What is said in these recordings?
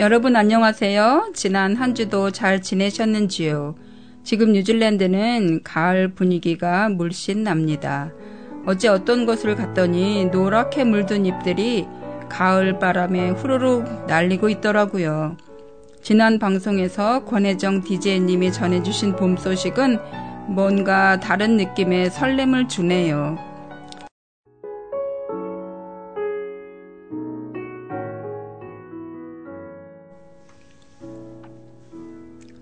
여러분 안녕하세요. 지난 한 주도 잘 지내셨는지요? 지금 뉴질랜드는 가을 분위기가 물씬 납니다. 어제 어떤 곳을 갔더니 노랗게 물든 잎들이 가을 바람에 후루룩 날리고 있더라고요. 지난 방송에서 권혜정 DJ님이 전해주신 봄 소식은 뭔가 다른 느낌의 설렘을 주네요.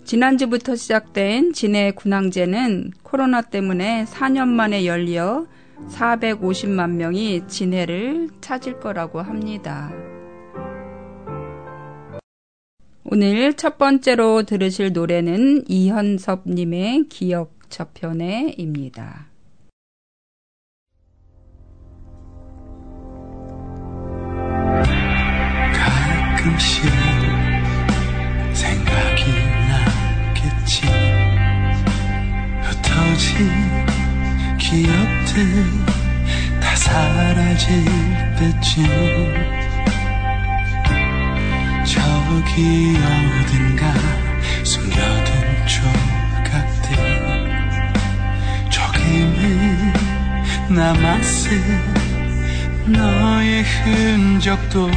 지난주부터 시작된 진해 군항제는 코로나 때문에 4년 만에 열려 450만 명이 진해를 찾을 거라고 합니다. 오늘 첫 번째로 들으실 노래는 이현섭님의 기억 저편에입니다. 가끔씩 기억들 다 사라질 때쯤 저기 어딘가 숨겨둔 조각들 조금은 남았을 너의 흔적도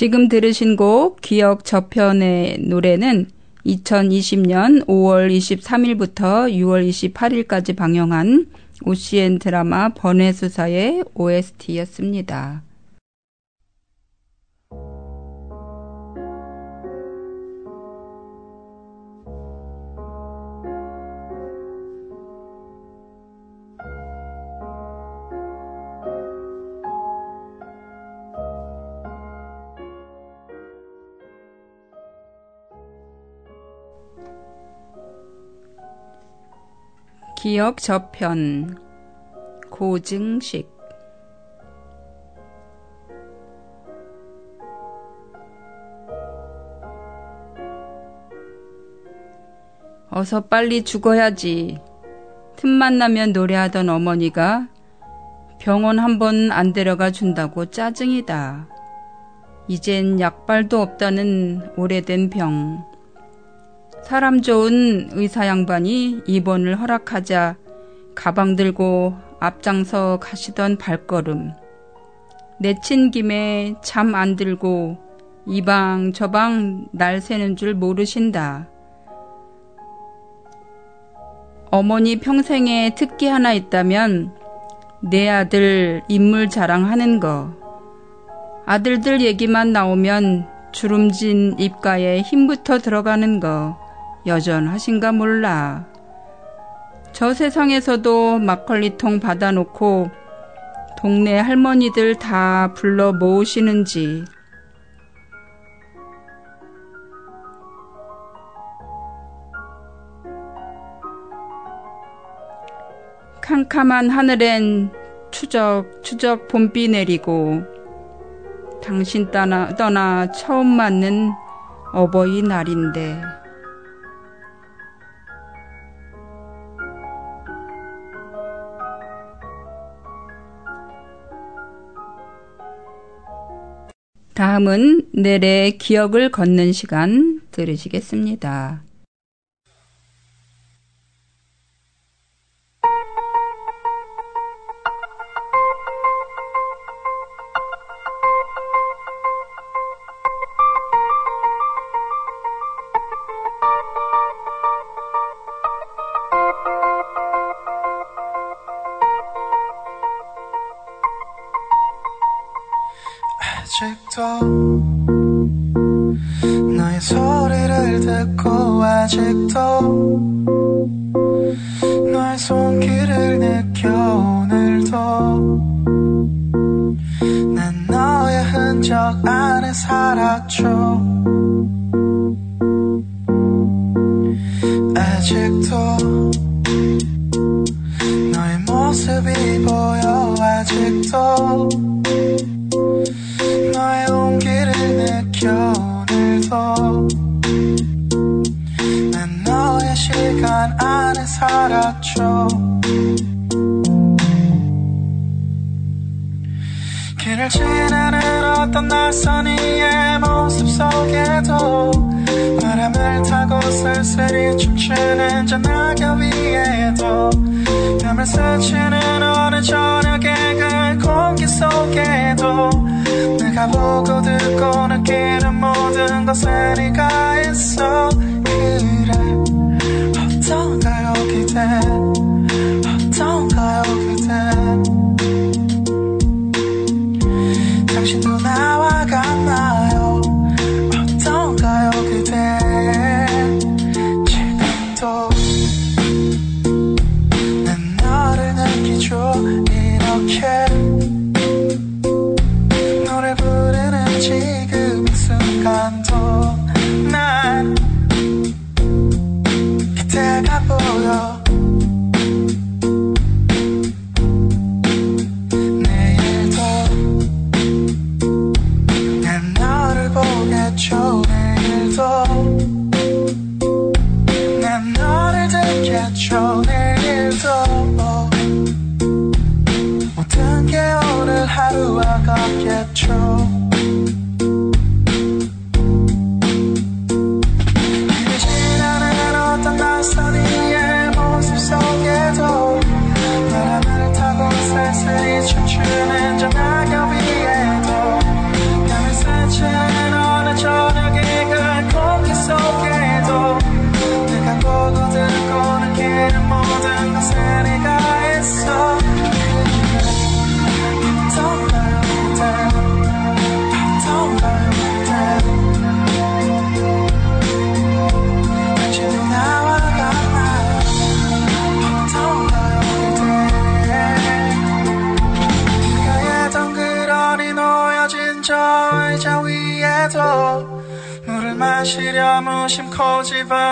지금 들으신 곡 기억 저편의 노래는 2020년 5월 23일부터 6월 28일까지 방영한 OCN 드라마 번외수사의 OST였습니다. 기억 저편 고증식 어서 빨리 죽어야지. 틈만 나면 노래하던 어머니가 병원 한 번 안 데려가 준다고 짜증이다. 이젠 약발도 없다는 오래된 병. 사람 좋은 의사 양반이 입원을 허락하자 가방 들고 앞장서 가시던 발걸음. 내친 김에 잠 안 들고 이방 저방 날 새는 줄 모르신다. 어머니 평생에 특기 하나 있다면 내 아들 인물 자랑하는 거. 아들들 얘기만 나오면 주름진 입가에 힘부터 들어가는 거. 여전하신가 몰라. 저 세상에서도 막걸리통 받아놓고 동네 할머니들 다 불러 모으시는지 캄캄한 하늘엔 추적 추적 봄비 내리고 당신 떠나, 떠나 처음 맞는 어버이날인데 다음은 내래 기억을 걷는 시간 들으시겠습니다. 살았죠 아직도 너의 모습이 보여 아직도 쓸쓸히 춤추는 저 낙엽 위에도 뺨을 스치는 어느 저녁의 그 공기 속에도 내가 보고 듣고 느끼는 모든 것에 네가 있어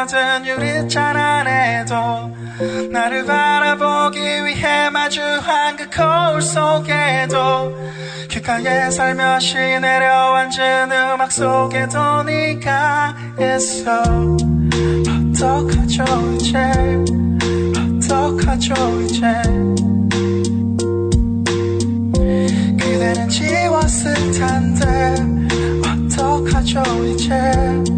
집어든 유리잔 안에도 나를 바라보기 위해 마주한 그 거울 속에도 귓가에 살며시 내려앉은 음악 속에도 네가 있어. 어떡하죠 이제? 어떡하죠 이제? 그대는 지웠을 텐데 어떡하죠 이제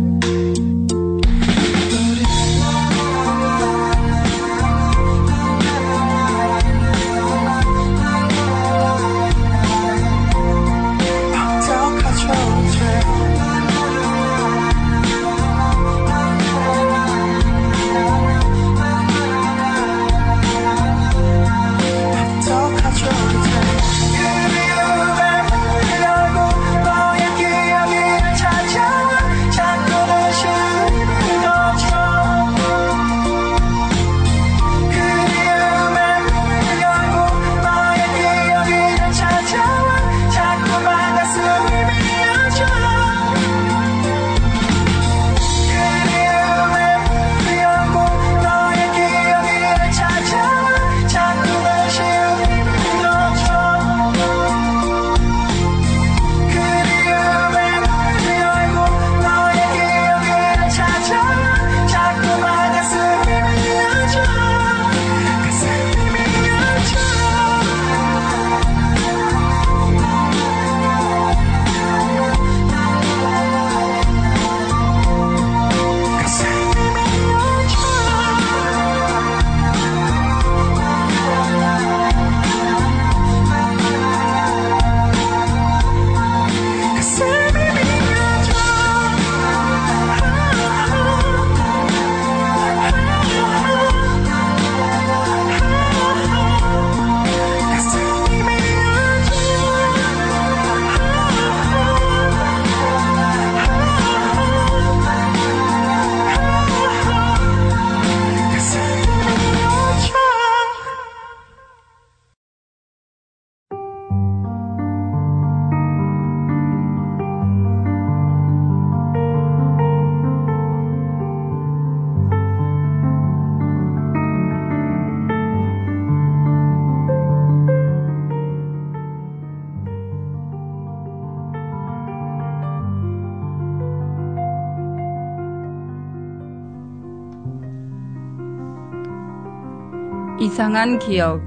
이상한 기억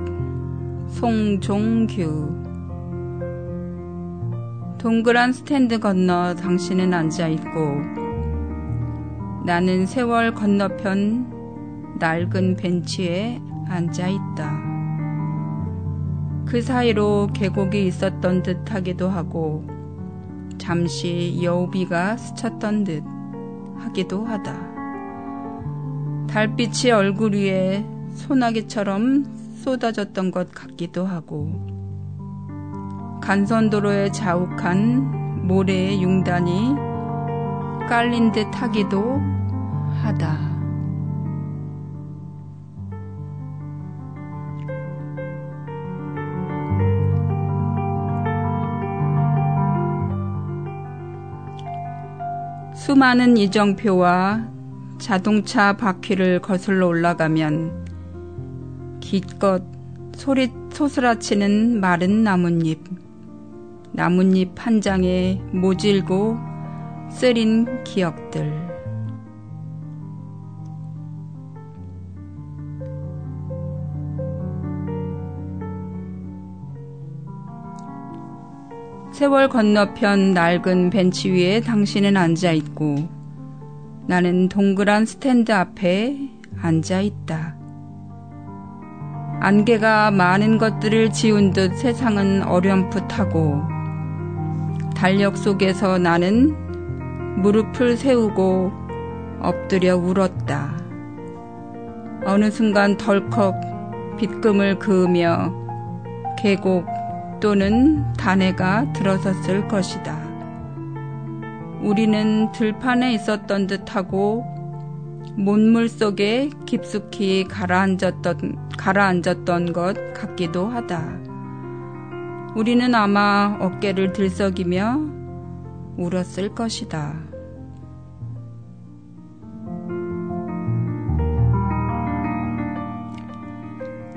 송종규 동그란 스탠드 건너 당신은 앉아 있고 나는 세월 건너편 낡은 벤치에 앉아 있다. 그 사이로 계곡이 있었던 듯 하기도 하고 잠시 여우비가 스쳤던 듯 하기도 하다. 달빛이 얼굴 위에 소나기처럼 쏟아졌던 것 같기도 하고 간선도로에 자욱한 모래의 융단이 깔린 듯 하기도 하다. 수많은 이정표와 자동차 바퀴를 거슬러 올라가면 기껏 소리 소스라치는 마른 나뭇잎, 나뭇잎 한 장에 모질고 쓰린 기억들. 세월 건너편 낡은 벤치 위에 당신은 앉아 있고 나는 동그란 스탠드 앞에 앉아 있다. 안개가 많은 것들을 지운 듯 세상은 어렴풋하고 달력 속에서 나는 무릎을 세우고 엎드려 울었다. 어느 순간 덜컥 빗금을 그으며 계곡 또는 단해가 들어섰을 것이다. 우리는 들판에 있었던 듯하고 못물 속에 깊숙이 가라앉았던, 가라앉았던 것 같기도 하다. 우리는 아마 어깨를 들썩이며 울었을 것이다.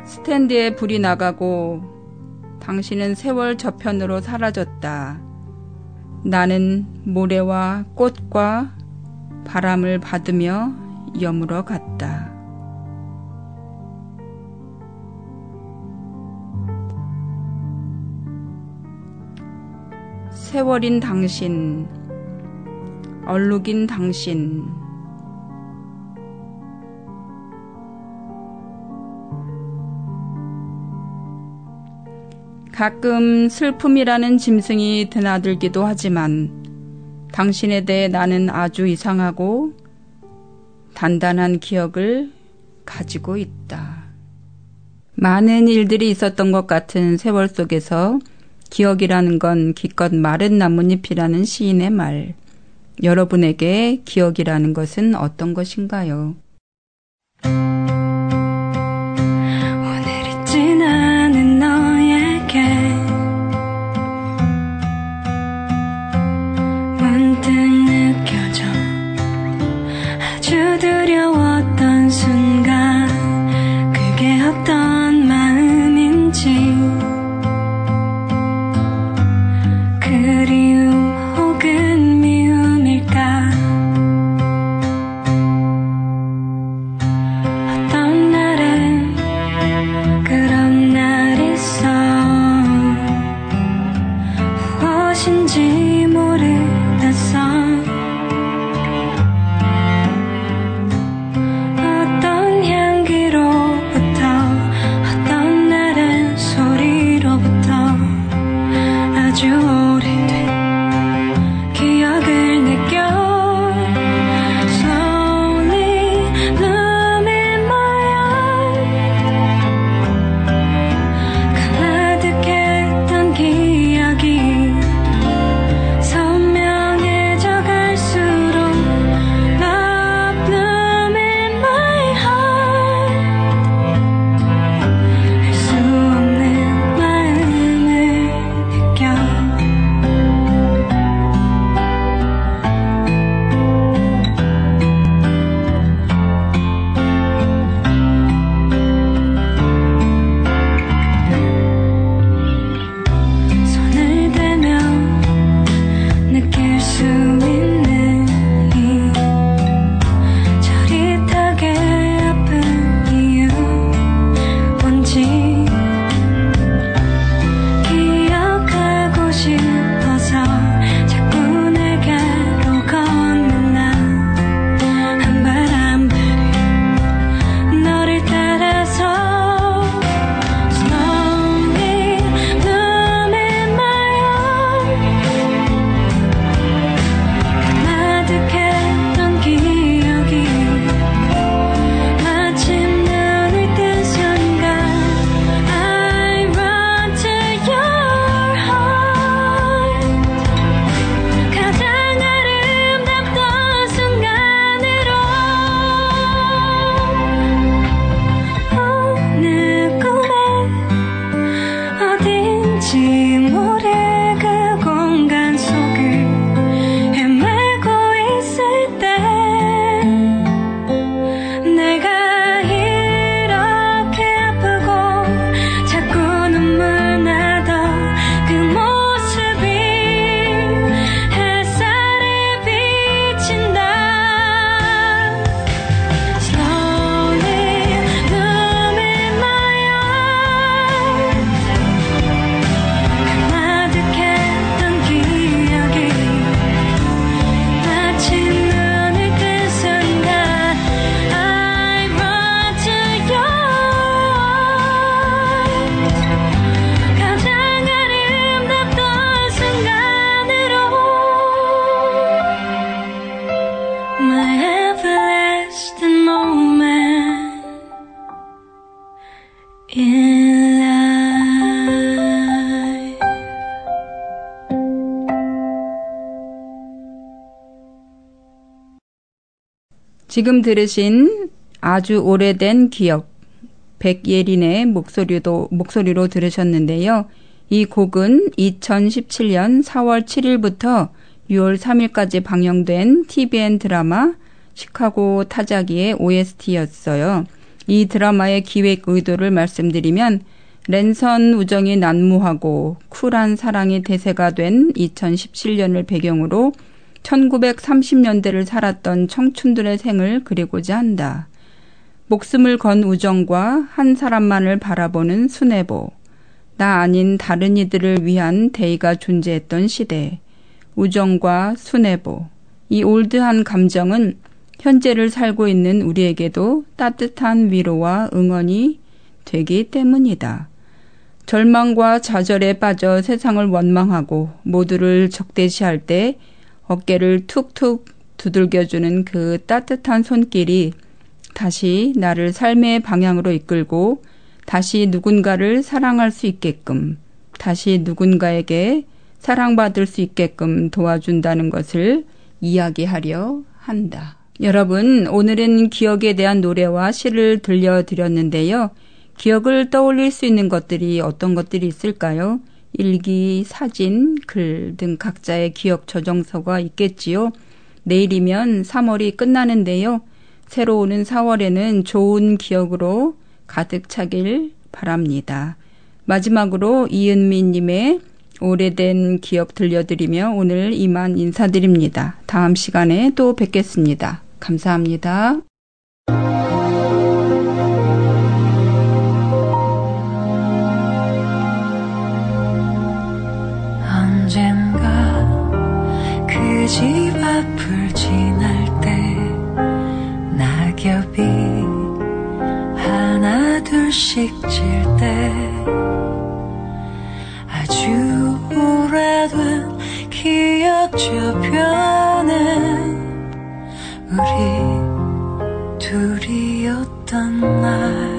스탠드에 불이 나가고 당신은 세월 저편으로 사라졌다. 나는 모래와 꽃과 바람을 받으며 여물어 갔다. 세월인 당신, 얼룩인 당신, 가끔 슬픔이라는 짐승이 드나들기도 하지만 당신에 대해 나는 아주 이상하고 단단한 기억을 가지고 있다. 많은 일들이 있었던 것 같은 세월 속에서 기억이라는 건 기껏 마른 나뭇잎이라는 시인의 말. 여러분에게 기억이라는 것은 어떤 것인가요? 그 지금 들으신 아주 오래된 기억 백예린의 목소리도 목소리로 들으셨는데요. 이 곡은 2017년 4월 7일부터 6월 3일까지 방영된 TVN 드라마 시카고 타자기의 OST였어요. 이 드라마의 기획 의도를 말씀드리면 랜선 우정이 난무하고 쿨한 사랑이 대세가 된 2017년을 배경으로 1930년대를 살았던 청춘들의 생을 그리고자 한다. 목숨을 건 우정과 한 사람만을 바라보는 순애보, 나 아닌 다른 이들을 위한 대의가 존재했던 시대, 우정과 순애보, 이 올드한 감정은 현재를 살고 있는 우리에게도 따뜻한 위로와 응원이 되기 때문이다. 절망과 좌절에 빠져 세상을 원망하고 모두를 적대시할 때 어깨를 툭툭 두들겨주는 그 따뜻한 손길이 다시 나를 삶의 방향으로 이끌고 다시 누군가를 사랑할 수 있게끔 다시 누군가에게 사랑받을 수 있게끔 도와준다는 것을 이야기하려 한다. 여러분, 오늘은 기억에 대한 노래와 시를 들려드렸는데요. 기억을 떠올릴 수 있는 것들이 어떤 것들이 있을까요? 일기, 사진, 글 등 각자의 기억 저정서가 있겠지요. 내일이면 3월이 끝나는데요. 새로 오는 4월에는 좋은 기억으로 가득 차길 바랍니다. 마지막으로 이은미님의 오래된 기억 들려드리며 오늘 이만 인사드립니다. 다음 시간에 또 뵙겠습니다. 감사합니다. 언젠가 그 집 앞을 지날 때 낙엽이 하나 둘씩 질 때 아주 오래된 기억 저편에 우리 둘이었던 날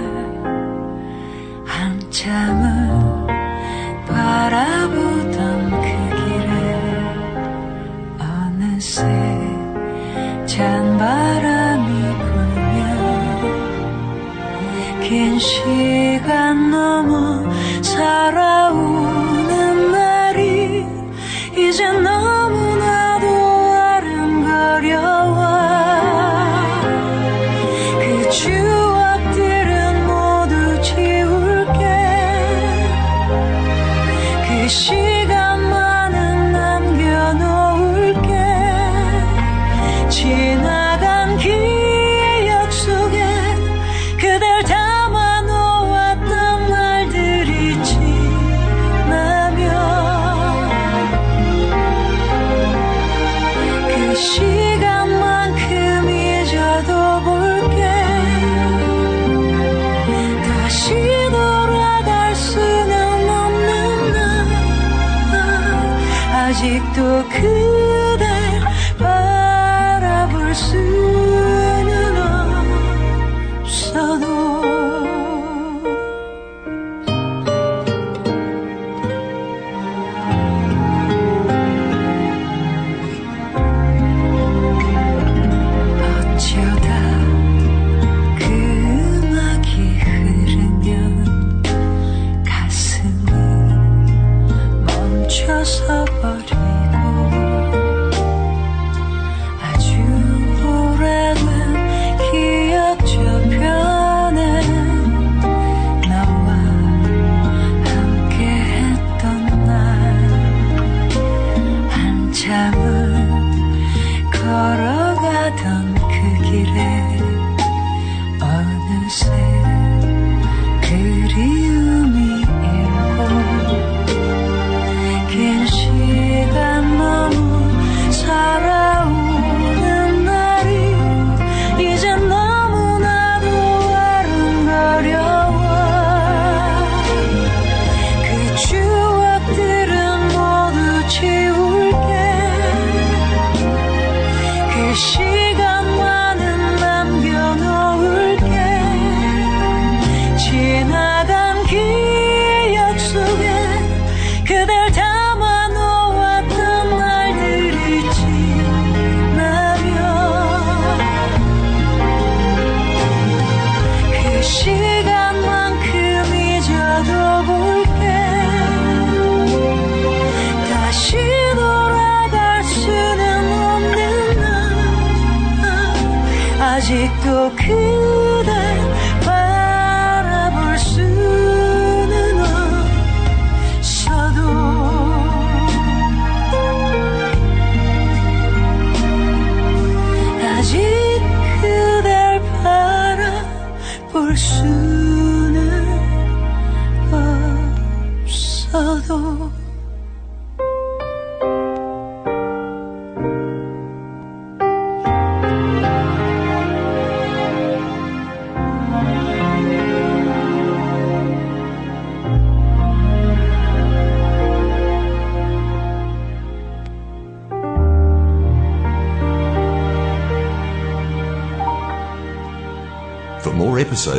긴 시간 넘어 살아오는 날이 이제 너무나도 아른거려와 그추 바라